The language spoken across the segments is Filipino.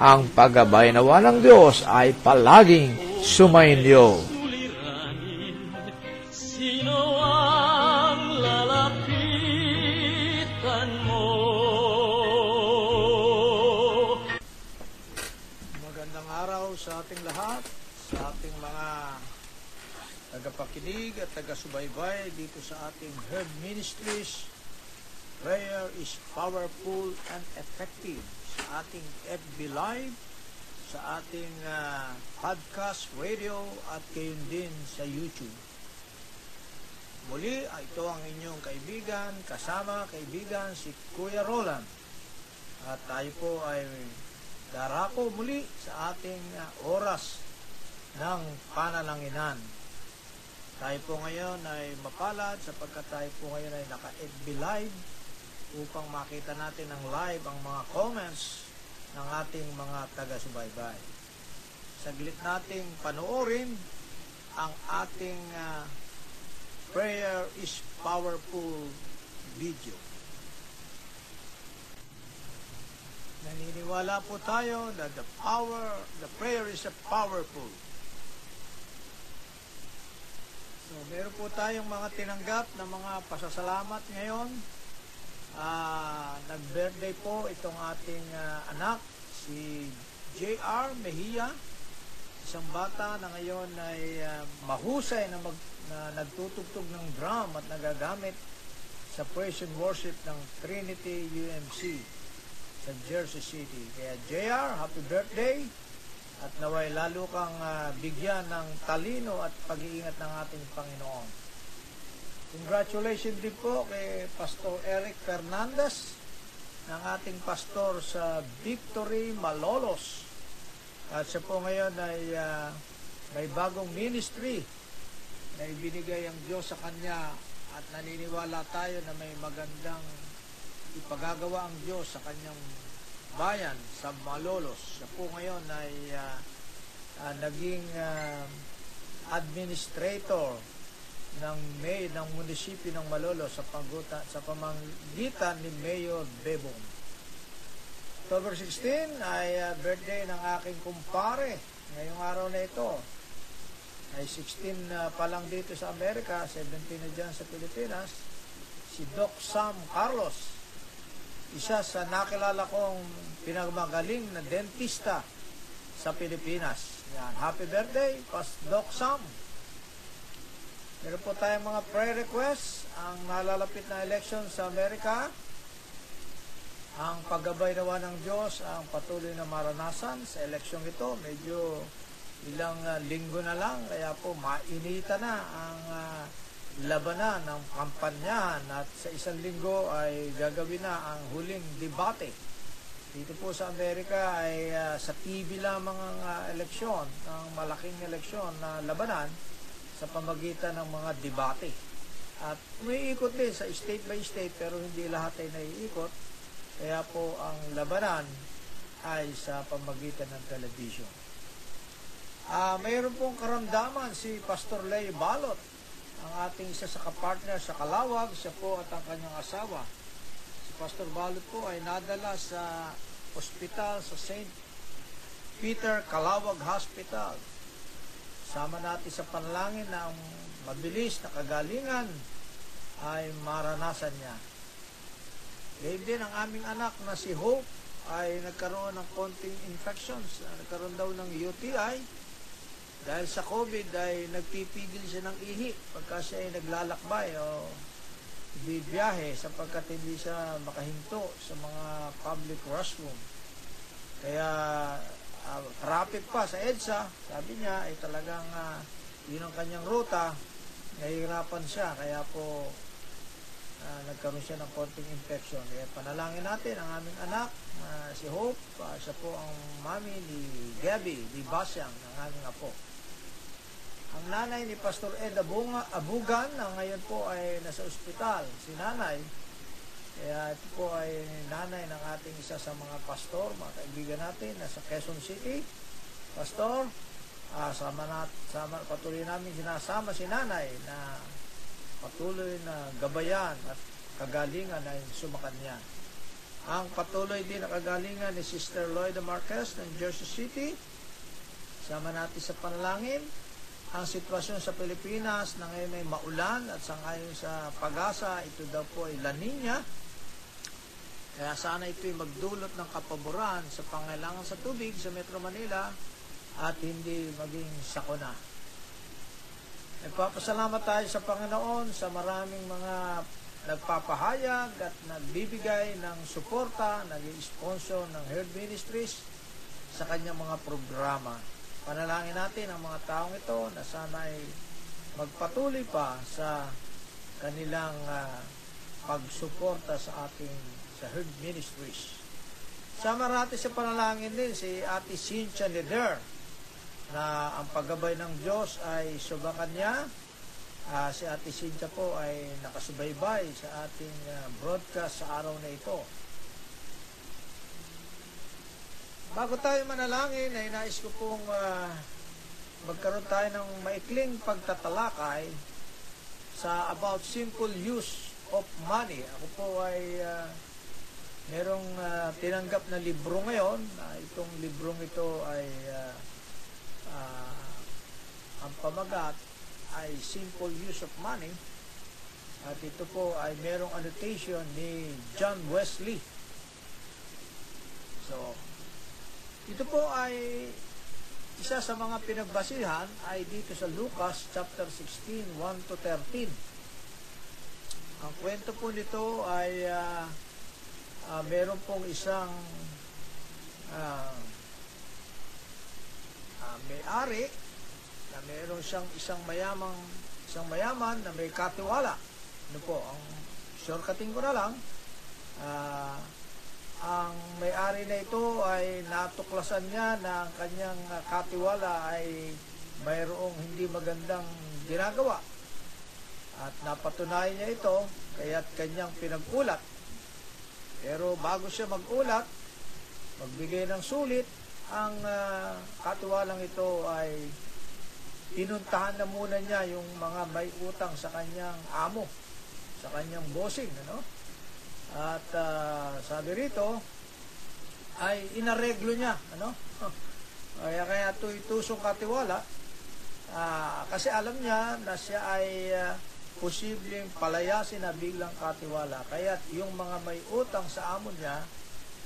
ang paggabay nawa ng Diyos ay palaging sumainyo. Sino ang lalapitan mo? Magandang araw sa ating lahat, sa ating mga tagapakinig at taga-subaybay dito sa ating Herb Ministries. Prayer is powerful and effective ating FB Live, sa ating uh, podcast, radio, at gayon din sa YouTube. Muli, ito ang inyong kaibigan, kasama kaibigan si Kuya Roland. At tayo po ay darako muli sa ating uh, oras ng panalanginan. Tayo po ngayon ay mapalad sapagkat tayo po ngayon ay naka-FB Live upang makita natin ng live ang mga comments ng ating mga taga-subaybay. Saglit nating panoorin ang ating uh, Prayer is Powerful video. Naniniwala po tayo that the power, the prayer is a powerful. So, meron po tayong mga tinanggap na mga pasasalamat ngayon Ah, nag-birthday po itong ating ah, anak, si J.R. Mejia, isang bata na ngayon ay ah, mahusay na, mag, na nagtutugtog ng drum at nagagamit sa praise and worship ng Trinity UMC sa Jersey City. Kaya JR, happy birthday! At naway lalo kang ah, bigyan ng talino at pag-iingat ng ating Panginoon. Congratulations din po kay Pastor Eric Fernandez ng ating pastor sa Victory Malolos. At siya po ngayon ay uh, may bagong ministry na ibinigay ang Diyos sa kanya at naniniwala tayo na may magandang ipagagawa ang Diyos sa kanyang bayan sa Malolos. Siya po ngayon ay uh, uh, naging uh, administrator ng May ng munisipyo ng Malolo sa paguta sa pamamagitan ni Mayor Bebong. October 16 ay uh, birthday ng aking kumpare. Ngayong araw na ito ay 16 uh, pa lang dito sa Amerika, 17 na dyan sa Pilipinas. Si Doc Sam Carlos. Isa sa nakilala kong pinagmagaling na dentista sa Pilipinas. Yan. Happy birthday, Pas Doc Sam. Meron po tayong mga prayer requests. Ang nalalapit na election sa Amerika, ang paggabay nawa ng Diyos, ang patuloy na maranasan sa eleksyon ito. Medyo ilang uh, linggo na lang, kaya po mainita na ang uh, labanan ng kampanyahan at sa isang linggo ay gagawin na ang huling debate. Dito po sa Amerika ay uh, sa TV lamang ang uh, eleksyon, ang malaking eleksyon na labanan sa pamagitan ng mga debate. At umiikot din sa state by state pero hindi lahat ay naiikot. Kaya po ang labanan ay sa pamagitan ng television. Ah, mayroon pong karamdaman si Pastor Lay Balot, ang ating isa sa kapartner sa Kalawag, siya po at ang kanyang asawa. Si Pastor Balot po ay nadala sa ospital sa St. Peter Kalawag Hospital. Sama natin sa panalangin na ang mabilis na kagalingan ay maranasan niya. Gayon din ang aming anak na si Hope ay nagkaroon ng konting infections. Nagkaroon daw ng UTI. Dahil sa COVID ay nagpipigil siya ng ihi pagka siya ay naglalakbay o bibiyahe sapagkat hindi siya makahinto sa mga public restroom. Kaya uh, traffic pa sa EDSA, sabi niya ay talagang uh, yun ang kanyang ruta, nahihirapan siya kaya po uh, nagkaroon siya ng konting infection. Kaya panalangin natin ang aming anak, uh, si Hope, uh, siya po ang mami ni Gabby, ni Basyang, ng aming apo. Ang nanay ni Pastor Ed Abunga, Abugan na ngayon po ay nasa ospital, si nanay. Kaya ito po ay nanay ng ating isa sa mga pastor, mga kaibigan natin, nasa Quezon City. Pastor, uh, sama na, sama, patuloy namin sinasama si nanay na patuloy na gabayan at kagalingan ay sumakan niya. Ang patuloy din na kagalingan ni Sister Lloyd Marquez ng Jersey City. Sama natin sa panalangin ang sitwasyon sa Pilipinas na ngayon ay maulan at sangayon sa pag-asa, ito daw po ay La Nina. Kaya sana ito ay magdulot ng kapaboran sa pangailangan sa tubig sa Metro Manila at hindi maging sakuna. Nagpapasalamat tayo sa Panginoon sa maraming mga nagpapahayag at nagbibigay ng suporta, nag-sponsor ng Herd Ministries sa kanyang mga programa. Panalangin natin ang mga taong ito na sana ay magpatuloy pa sa kanilang uh, pagsuporta sa ating sa Herd Ministries. Sama natin sa panalangin din si Ate Cynthia Leder na ang paggabay ng Diyos ay subakan niya. Uh, si Ate Cynthia po ay nakasubaybay sa ating uh, broadcast sa araw na ito. Bago tayo manalangin, ay nais ko pong uh, magkaroon tayo ng maikling pagtatalakay sa about simple use of money. Ako po ay uh, merong uh, tinanggap na libro ngayon. Uh, itong librong ito ay uh, uh, ang pamagat ay Simple Use of Money. At ito po ay merong annotation ni John Wesley. So, ito po ay isa sa mga pinagbasihan ay dito sa Lucas chapter 16, 1 to 13. Ang kwento po nito ay uh, uh, meron pong isang uh, uh, may-ari na meron siyang isang mayamang isang mayaman na may katiwala. Ano po, ang shortcutting ko na lang, uh, may-ari na ito ay natuklasan niya na ang kanyang katiwala ay mayroong hindi magandang ginagawa. At napatunayan niya ito, kaya't kanyang pinag-ulat. Pero bago siya mag-ulat, magbigay ng sulit, ang uh, katiwalang ito ay pinuntahan na muna niya yung mga may utang sa kanyang amo, sa kanyang bossing, ano? At uh, sabi rito, ay inareglo niya, ano? Kaya kaya ito itusong katiwala, uh, kasi alam niya na siya ay uh, posibleng palayasin na biglang katiwala. Kaya yung mga may utang sa amo niya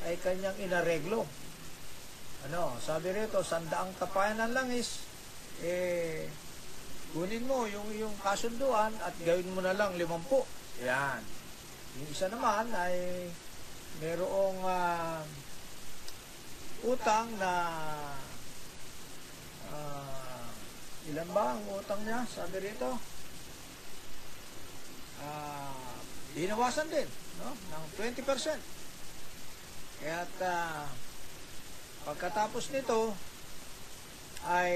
ay kanyang inareglo. Ano, sabi rito, sandaang tapayan ng langis, eh, kunin mo yung, yung kasunduan at gawin mo na lang limampu. Yan. Yung isa naman ay merong uh, utang na uh, ilan ba ang utang niya? Sabi rito. Uh, binawasan din no? ng 20%. Kaya uh, pagkatapos nito ay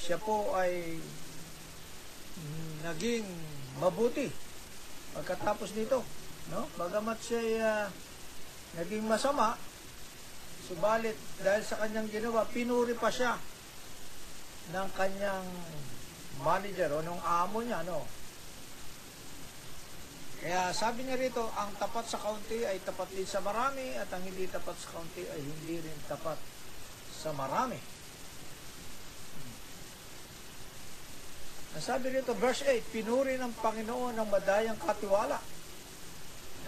siya po ay naging mabuti Pagkatapos nito, no? Bagamat siya uh, naging masama, subalit dahil sa kanyang ginawa, pinuri pa siya ng kanyang manager o nung amo niya, no? Kaya sabi niya rito, ang tapat sa kaunti ay tapat din sa marami at ang hindi tapat sa kaunti ay hindi rin tapat sa marami. Ang sabi rito, verse 8, pinuri ng Panginoon ng madayang katiwala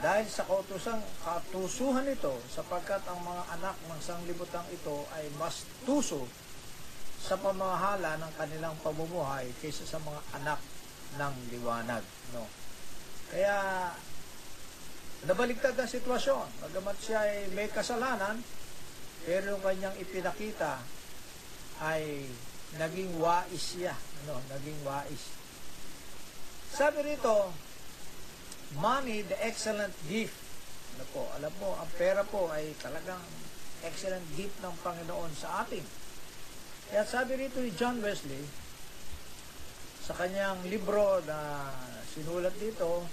dahil sa kautusang katusuhan nito sapagkat ang mga anak ng sanglibutang ito ay mas tuso sa pamahala ng kanilang pamumuhay kaysa sa mga anak ng liwanag. No? Kaya, nabaligtad ang sitwasyon. Bagamat siya ay may kasalanan, pero yung kanyang ipinakita ay naging wais siya. Ano, naging wais. Sabi rito, money, the excellent gift. Ano po, alam mo, ang pera po ay talagang excellent gift ng Panginoon sa atin. Kaya sabi rito ni John Wesley, sa kanyang libro na sinulat dito,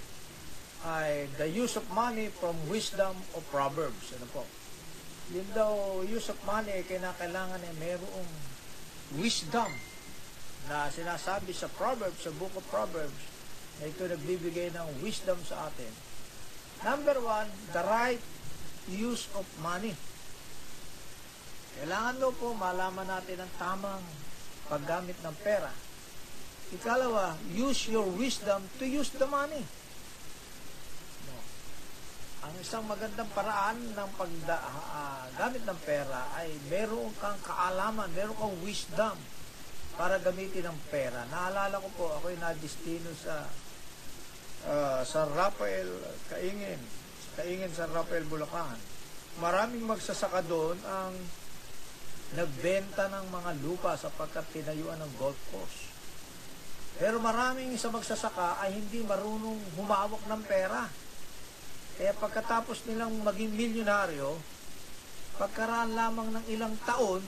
ay the use of money from wisdom of Proverbs. Ano po? Yun daw, use of money, kinakailangan ay mayroong wisdom na sinasabi sa Proverbs, sa Book of Proverbs, na ito nagbibigay ng wisdom sa atin. Number one, the right use of money. Kailangan daw po malaman natin ang tamang paggamit ng pera. Ikalawa, use your wisdom to use the money. No. Ang isang magandang paraan ng paggamit uh, ng pera ay meron kang kaalaman, meron kang wisdom para gamitin ang pera. Naalala ko po, ako'y nadistino sa uh, San Rafael, Kaingin, Kaingin San Rafael, Bulacan. Maraming magsasaka doon ang nagbenta ng mga lupa sapagkat tinayuan ng golf course. Pero maraming sa magsasaka ay hindi marunong humawak ng pera. Kaya pagkatapos nilang maging milyonaryo, pagkaraan lamang ng ilang taon,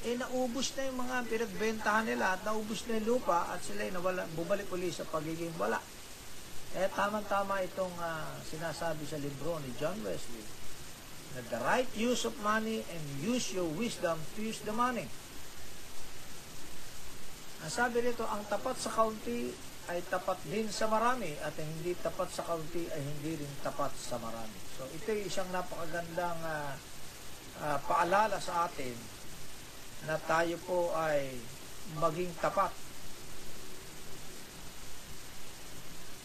eh naubos na yung mga pinagbentahan nila at naubos na yung lupa at sila ay nawala, bumalik uli sa pagiging wala. Eh tamang-tama itong uh, sinasabi sa libro ni John Wesley na the right use of money and use your wisdom to use the money. Ang sabi nito, ang tapat sa kaunti ay tapat din sa marami at ang hindi tapat sa kaunti ay hindi rin tapat sa marami. So ito ay isang napakagandang uh, uh, paalala sa atin na tayo po ay maging tapat.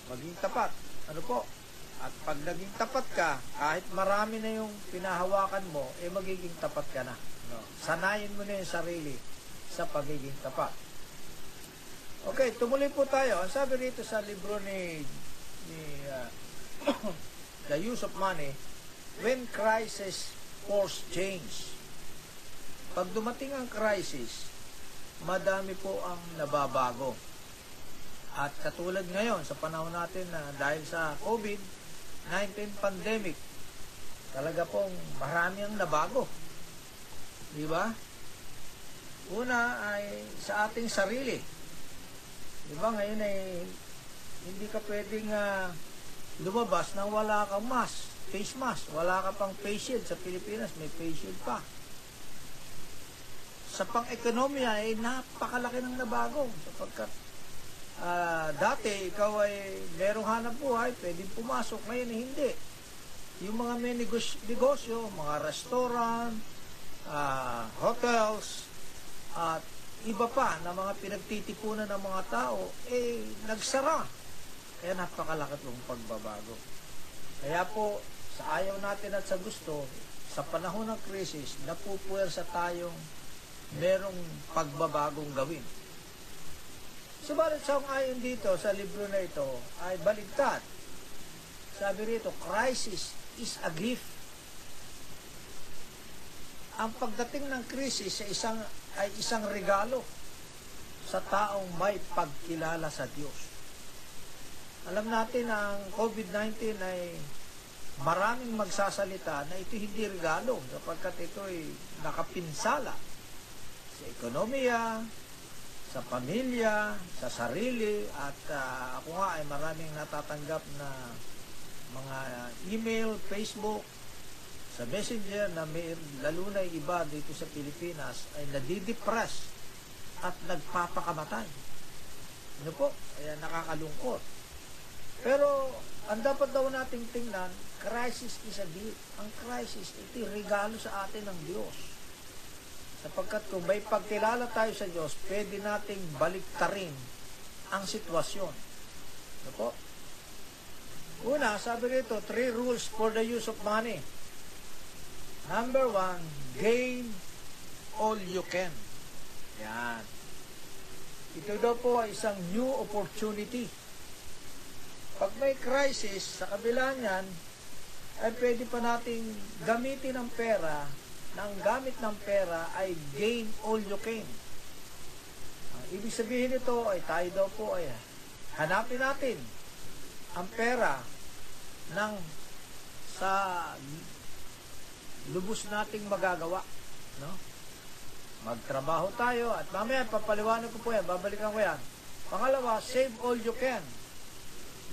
Maging tapat. Ano po? At pag naging tapat ka, kahit marami na yung pinahawakan mo, eh magiging tapat ka na. No? Sanayin mo na yung sarili sa pagiging tapat. Okay, tumuloy po tayo. Ang sabi rito sa libro ni, ni uh, The Use of Money, When Crisis Force Change. Pag dumating ang crisis, madami po ang nababago. At katulad ngayon, sa panahon natin na dahil sa COVID, 19 pandemic, talaga pong marami ang nabago. Di ba? Una ay sa ating sarili. Di ba ngayon ay hindi ka pwedeng uh, lumabas nang wala kang mask, face mask. Wala ka pang face shield. Sa Pilipinas may face shield pa. Sa pang-ekonomiya ay napakalaki ng nabago sapagkat uh, dati ikaw ay merong hanap buhay, pwedeng pumasok, ngayon hindi. Yung mga may negosyo, mga restaurant, uh, hotels, at iba pa na mga pinagtitipunan ng mga tao, eh, nagsara. Kaya napakalaki pong pagbabago. Kaya po, sa ayaw natin at sa gusto, sa panahon ng krisis, napupuwersa tayong merong pagbabagong gawin. Subalit sa ayon dito sa libro na ito ay baligtad. Sabi rito, crisis is a gift. Ang pagdating ng krisis sa isang ay isang regalo sa taong may pagkilala sa Diyos. Alam natin ang COVID-19 ay maraming magsasalita na ito hindi regalo sapagkat ito ay nakapinsala sa ekonomiya, sa pamilya, sa sarili, at uh, ako nga ay maraming natatanggap na mga email, Facebook, sa messenger na may lalo na iba dito sa Pilipinas ay nadidepress at nagpapakamatay. Ano po? Kaya nakakalungkot. Pero, ang dapat daw nating tingnan, crisis is a gift. Ang crisis, ito regalo sa atin ng Diyos. Sapagkat kung may pagkilala tayo sa Diyos, pwede nating baliktarin ang sitwasyon. Ano po? Una, sabi rito, three rules for the use of money. Number one, gain all you can. Yan. Ito daw po ay isang new opportunity. Pag may crisis, sa kabila niyan, ay pwede pa nating gamitin ang pera na ang gamit ng pera ay gain all you can. Ang ibig sabihin nito ay tayo daw po ay hanapin natin ang pera ng sa lubos nating magagawa. No? Magtrabaho tayo at mamaya papaliwanag ko po yan, babalikan ko yan. Pangalawa, save all you can.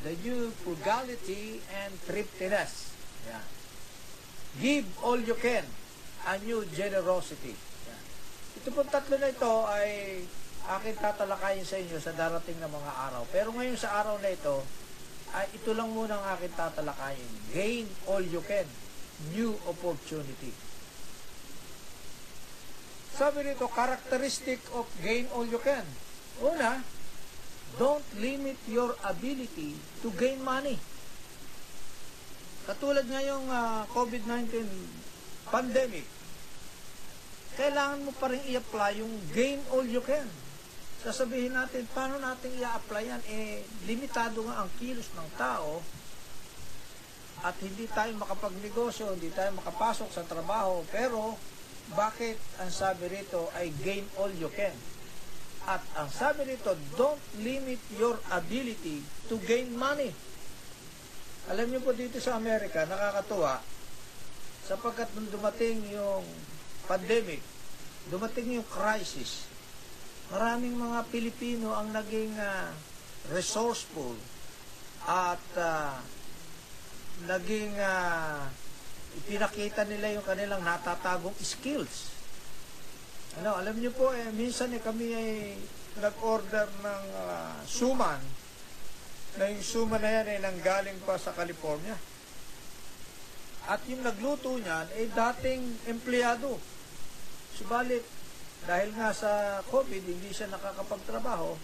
The new frugality and thriftiness. Yan. Give all you can. A new generosity. Ito pong tatlo na ito ay akin tatalakayin sa inyo sa darating na mga araw. Pero ngayon sa araw na ito, ay ito lang muna ang akin tatalakayin. Gain all you can. New opportunity. Sabi nito, characteristic of gain all you can. Una, don't limit your ability to gain money. Katulad ngayong uh, COVID-19 pandemic, kailangan mo pa rin i-apply yung gain all you can. Sasabihin natin, paano natin i-apply yan? Eh, limitado nga ang kilos ng tao at hindi tayo makapagnegosyo, hindi tayo makapasok sa trabaho, pero bakit ang sabi rito ay gain all you can? At ang sabi rito, don't limit your ability to gain money. Alam niyo po dito sa Amerika, nakakatuwa, sapagkat nung dumating yung pandemic, dumating yung crisis, maraming mga Pilipino ang naging uh, resourceful at uh, naging uh, ipinakita nila yung kanilang natatagong skills. Ano, alam niyo po, eh, minsan eh, kami ay nag-order ng uh, suman na yung suman na yan ay nanggaling pa sa California. At yung nagluto niyan ay dating empleyado. Subalit, dahil nga sa COVID, hindi siya nakakapagtrabaho,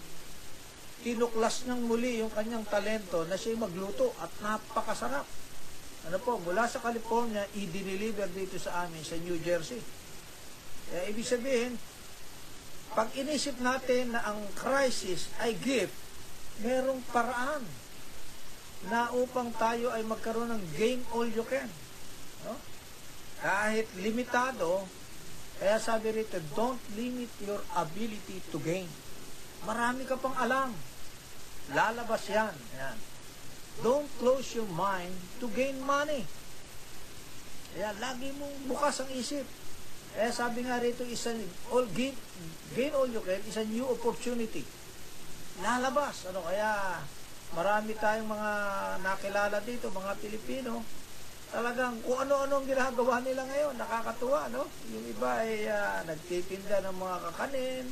kinuklas niyang muli yung kanyang talento na siya magluto at napakasarap. Ano po, mula sa California, i-deliver dito sa amin sa New Jersey. Kaya ibig sabihin, pag inisip natin na ang crisis ay gift, merong paraan na upang tayo ay magkaroon ng gain all you can. No? Kahit limitado, kaya sabi rito, don't limit your ability to gain. Marami ka pang alam. Lalabas yan. Yan. Don't close your mind to gain money. Kaya lagi mong bukas ang isip. Kaya sabi nga rito, isa, all gain, gain all you can is a new opportunity. Lalabas. Ano kaya marami tayong mga nakilala dito, mga Pilipino, talagang kung ano-ano ang ginagawa nila ngayon, nakakatuwa, no? Yung iba ay uh, nagtitinda ng mga kakanin,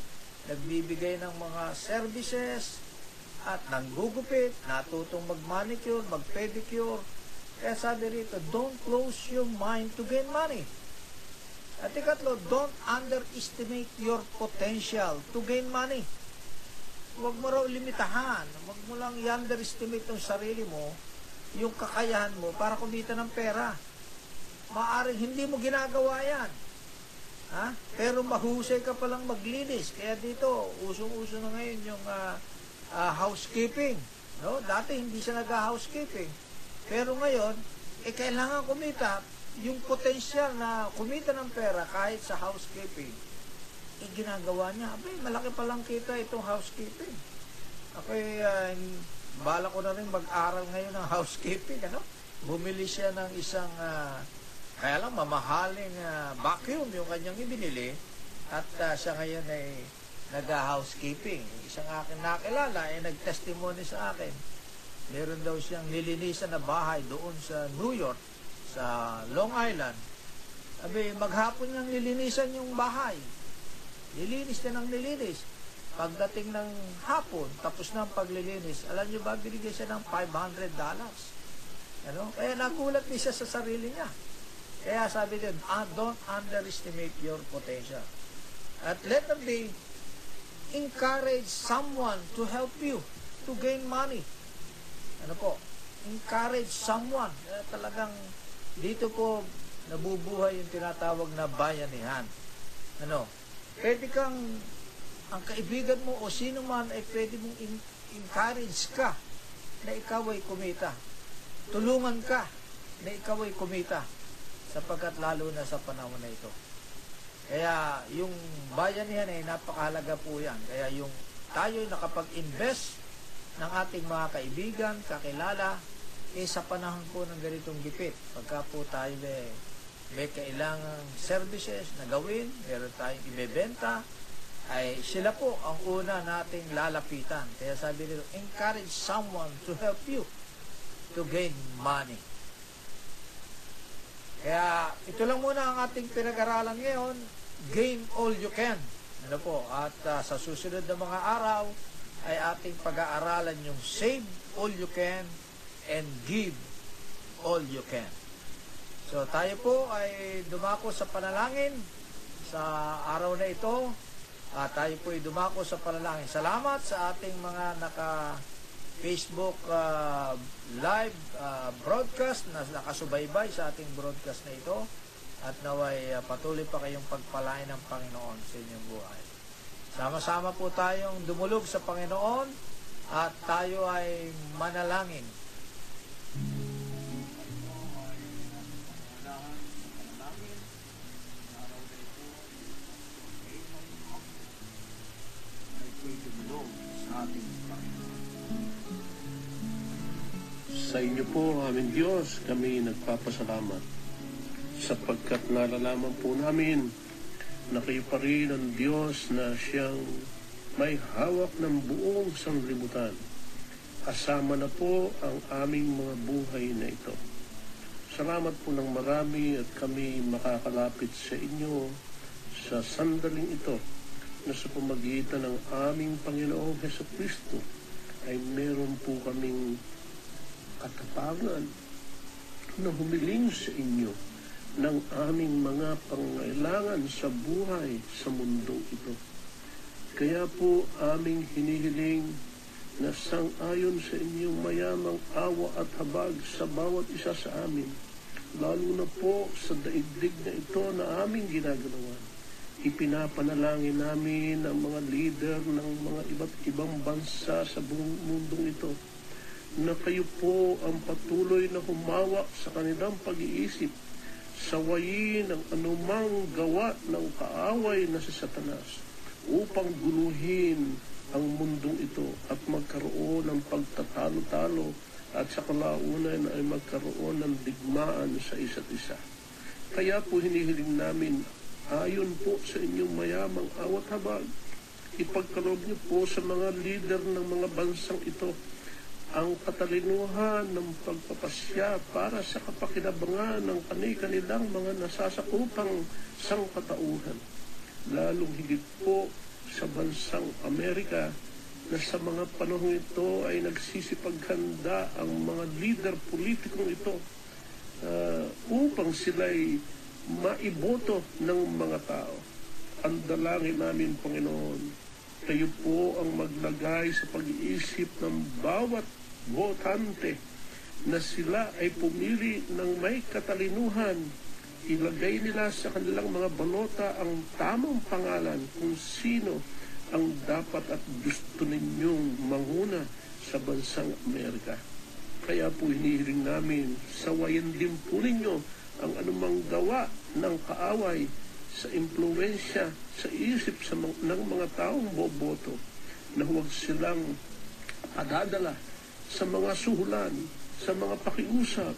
nagbibigay ng mga services, at nanggugupit, natutong mag-manicure, mag-pedicure. Kaya sabi rito, don't close your mind to gain money. At ikatlo, don't underestimate your potential to gain money. Huwag mo raw limitahan. Huwag mo lang i-underestimate yung sarili mo, yung kakayahan mo para kumita ng pera. Maaring hindi mo ginagawa yan. Ha? Pero mahusay ka palang maglinis. Kaya dito, usong-uso na ngayon yung uh, uh, housekeeping. No? Dati hindi siya nag-housekeeping. Pero ngayon, eh kailangan kumita yung potensyal na kumita ng pera kahit sa housekeeping. Eh ginagawa niya, abay, malaki palang kita itong housekeeping. Ako uh, bala ko na rin mag-aral ngayon ng housekeeping. Ano? Bumili siya ng isang, uh, kaya lang mamahaling uh, vacuum yung kanyang ibinili. At uh, siya ngayon ay nag-housekeeping. Isang akin nakilala ay nag-testimony sa akin. Meron daw siyang nilinisan na bahay doon sa New York, sa Long Island. Sabi, maghapon niyang nilinisan yung bahay. Nilinis niya ng nilinis. Pagdating ng hapon, tapos na ang paglilinis, alam niyo ba, binigyan siya ng 500 dollars. Ano? Kaya nagulat din siya sa sarili niya. Kaya sabi din, ah, don't underestimate your potential. At let them be encourage someone to help you to gain money. Ano po? Encourage someone. Eh, talagang dito po nabubuhay yung tinatawag na bayanihan. Ano? Pwede kang ang kaibigan mo o sino man ay pwede mong encourage ka na ikaw ay kumita. Tulungan ka na ikaw ay kumita sapagkat lalo na sa panahon na ito. Kaya yung bayanihan ay napakahalaga po yan. Kaya yung tayo ay nakapag-invest ng ating mga kaibigan, kakilala, eh sa panahon po ng ganitong gipit, pagka po tayo may, may kailangang services na gawin, meron tayong ibebenta, ay sila po ang una nating lalapitan. Kaya sabi nito, encourage someone to help you to gain money. Kaya ito lang muna ang ating pinag-aralan ngayon, gain all you can. Ano po? At ah, sa susunod na mga araw ay ating pag-aaralan yung save all you can and give all you can. So tayo po ay dumako sa panalangin sa araw na ito. At tayo po ay dumako sa panalangin. Salamat sa ating mga naka Facebook uh, live uh, broadcast na nakasubaybay sa ating broadcast na ito at naway uh, patuloy pa kayong pagpalain ng Panginoon sa inyong buhay. Sama-sama po tayong dumulog sa Panginoon at tayo ay manalangin. Sa inyo po, aming Diyos, kami nagpapasalamat sapagkat nalalaman po namin na kayo pa rin ang Diyos na siyang may hawak ng buong sanglibutan. Kasama na po ang aming mga buhay na ito. Salamat po ng marami at kami makakalapit sa inyo sa sandaling ito na sa pamagitan ng aming Panginoong Heso Kristo ay meron po kaming katapangan na humiling sa inyo ng aming mga pangailangan sa buhay sa mundo ito. Kaya po aming hinihiling na sang-ayon sa inyong mayamang awa at habag sa bawat isa sa amin, lalo na po sa daigdig na ito na aming ginagawa. Ipinapanalangin namin ang mga leader ng mga iba't ibang bansa sa buong mundong ito na kayo po ang patuloy na humawak sa kanilang pag-iisip, sawayin ang anumang gawa ng kaaway na si Satanas upang guluhin ang mundong ito at magkaroon ng pagtatalo-talo at sa kalaunan ay magkaroon ng digmaan sa isa't isa. Kaya po hinihiling namin ayon po sa inyong mayamang awat habag, ipagkaloob niyo po sa mga leader ng mga bansang ito ang katalinuhan ng pagpapasya para sa kapakinabangan ng kani-kanilang mga nasasakupang sangkatauhan. Lalong higit po sa bansang Amerika na sa mga panahon ito ay nagsisipaghanda ang mga leader politikong ito uh, upang sila'y maiboto ng mga tao. Ang dalangin namin, Panginoon, kayo po ang maglagay sa pag-iisip ng bawat botante na sila ay pumili ng may katalinuhan. Ilagay nila sa kanilang mga balota ang tamang pangalan kung sino ang dapat at gusto ninyong manguna sa bansang Amerika. Kaya po hinihiling namin, sawayan din po ninyo ang anumang gawa ng kaaway sa impluensya sa isip sa ng mga taong boboto na huwag silang padadala sa mga suhulan, sa mga pakiusap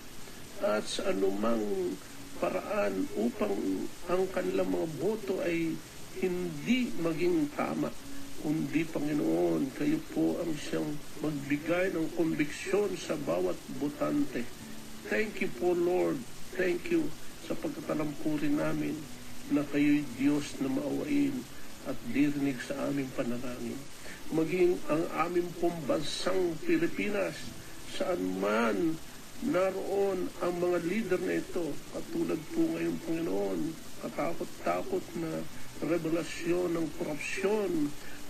at sa anumang paraan upang ang kanilang mga boto ay hindi maging tama. Kundi Panginoon, kayo po ang siyang magbigay ng konbiksyon sa bawat botante. Thank you po Lord. Thank you sa pagkatalampurin namin na kayo'y Diyos na maawain at dirinig sa aming panalangin. Maging ang aming pong Pilipinas, saan man naroon ang mga leader na ito, katulad po ngayon Panginoon, katakot-takot na revelasyon ng korupsyon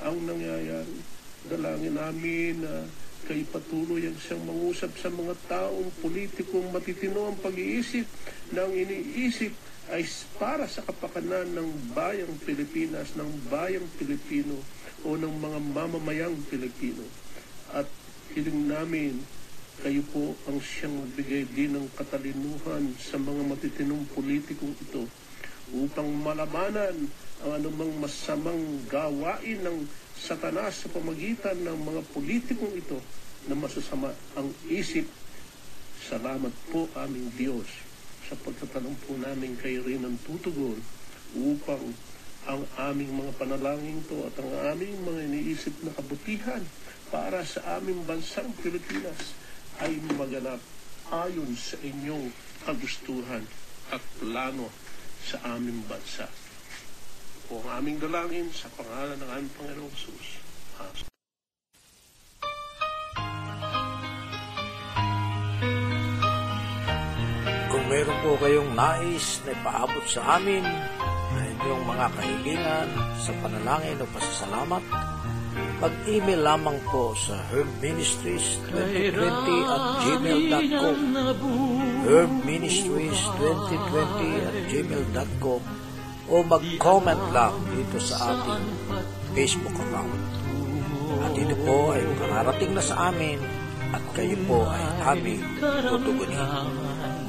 ang nangyayari. Dalangin namin na kay patuloy ang siyang mangusap sa mga taong politikong matitino ang pag-iisip ang iniisip ay para sa kapakanan ng bayang Pilipinas, ng bayang Pilipino o ng mga mamamayang Pilipino. At hiling namin, kayo po ang siyang magbigay din ng katalinuhan sa mga matitinong politikong ito upang malabanan ang anumang masamang gawain ng satanas sa pamagitan ng mga politikong ito na masasama ang isip. Salamat po aming Diyos sa pagtatanong po namin kay rin ang tutugon upang ang aming mga panalangin to at ang aming mga iniisip na kabutihan para sa aming bansang Pilipinas ay maganap ayon sa inyong kagustuhan at plano sa aming bansa. O ang aming dalangin sa pangalan ng aming Panginoong Jesus. Amen. Kung meron po kayong nais na ipaabot sa amin na inyong mga kahilingan sa panalangin o pasasalamat, mag-email lamang po sa herbministries2020 at gmail.com herbministries2020 at gmail.com o mag-comment lang dito sa ating Facebook account. At ito po ay mararating na sa amin at kayo po ay aming tutugunin.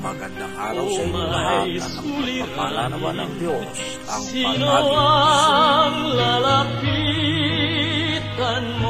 Magandang araw sa inyo lahat at ang pagpapala naman ng Diyos ang Sino palagi. ang lalapitan mo?